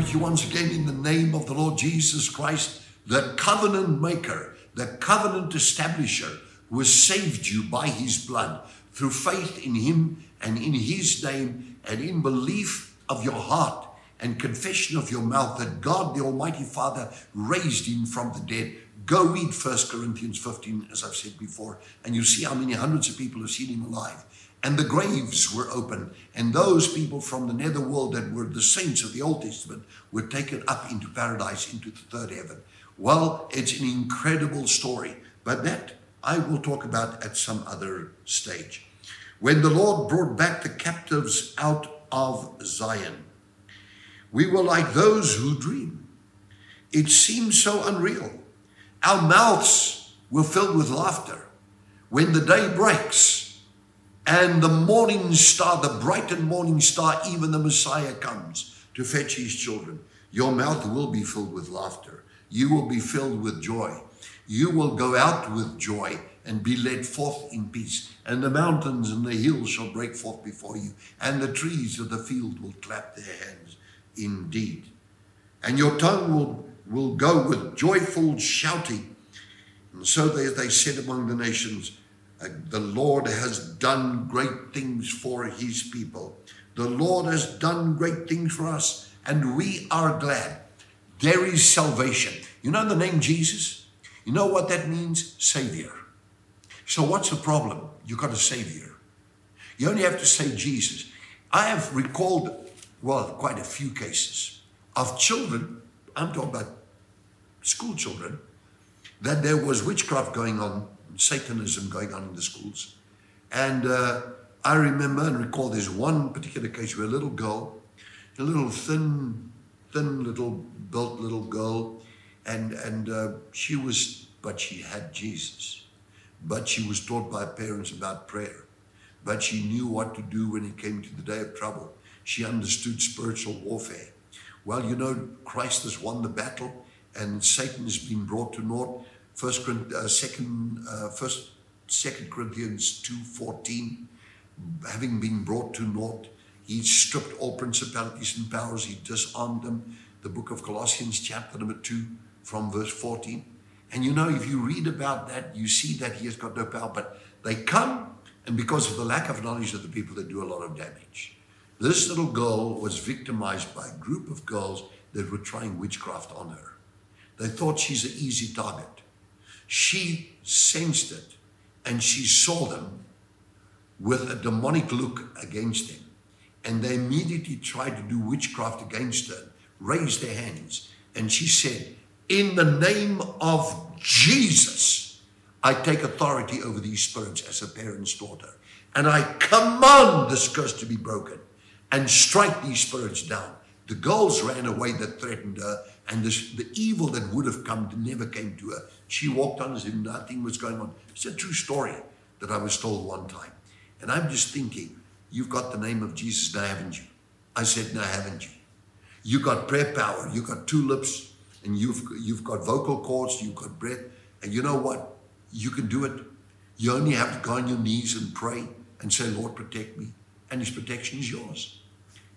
Greet you once again in the name of the Lord Jesus Christ, the covenant maker, the covenant establisher, who has saved you by his blood through faith in him and in his name and in belief of your heart and confession of your mouth that God the Almighty Father raised him from the dead. Go read 1 Corinthians 15, as I've said before, and you see how many hundreds of people have seen him alive. And the graves were open, and those people from the netherworld that were the saints of the Old Testament were taken up into paradise, into the third heaven. Well, it's an incredible story, but that I will talk about at some other stage. When the Lord brought back the captives out of Zion, we were like those who dream. It seemed so unreal. Our mouths were filled with laughter. When the day breaks and the morning star, the bright and morning star, even the Messiah comes to fetch his children, your mouth will be filled with laughter. You will be filled with joy. You will go out with joy and be led forth in peace. And the mountains and the hills shall break forth before you, and the trees of the field will clap their hands indeed. And your tongue will, will go with joyful shouting. And so they, they said among the nations, The Lord has done great things for his people. The Lord has done great things for us, and we are glad. There is salvation. You know the name Jesus? You know what that means? Savior. So, what's the problem? You got a Savior. You only have to say Jesus. I have recalled well, quite a few cases of children, I'm talking about school children, that there was witchcraft going on, Satanism going on in the schools. And uh, I remember and recall there's one particular case where a little girl, a little thin, thin little built little girl, and, and uh, she was, but she had Jesus. But she was taught by parents about prayer. But she knew what to do when it came to the day of trouble she understood spiritual warfare. Well, you know, Christ has won the battle and Satan has been brought to naught. First, uh, second, uh, first, second Corinthians 2.14, having been brought to naught, he stripped all principalities and powers, he disarmed them. The book of Colossians, chapter number 2, from verse 14. And you know, if you read about that, you see that he has got no power, but they come, and because of the lack of knowledge of the people, they do a lot of damage. This little girl was victimized by a group of girls that were trying witchcraft on her. They thought she's an easy target. She sensed it and she saw them with a demonic look against them. And they immediately tried to do witchcraft against her, raised their hands. And she said, In the name of Jesus, I take authority over these spirits as a parent's daughter. And I command this curse to be broken and strike these spirits down. The girls ran away that threatened her, and this, the evil that would have come never came to her. She walked on as if nothing was going on. It's a true story that I was told one time. And I'm just thinking, you've got the name of Jesus now, haven't you? I said, no, haven't you? You've got prayer power, you've got two lips, and you've you've got vocal cords, you've got breath, and you know what? You can do it. You only have to go on your knees and pray and say, Lord, protect me. And his protection is yours.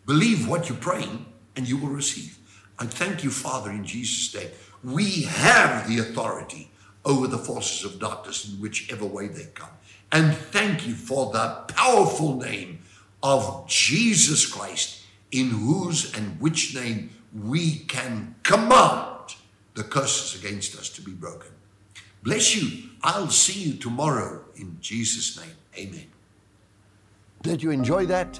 Believe what you're praying and you will receive. I thank you, Father, in Jesus' name. We have the authority over the forces of darkness in whichever way they come. And thank you for the powerful name of Jesus Christ, in whose and which name we can command the curses against us to be broken. Bless you. I'll see you tomorrow in Jesus' name. Amen. Did you enjoy that?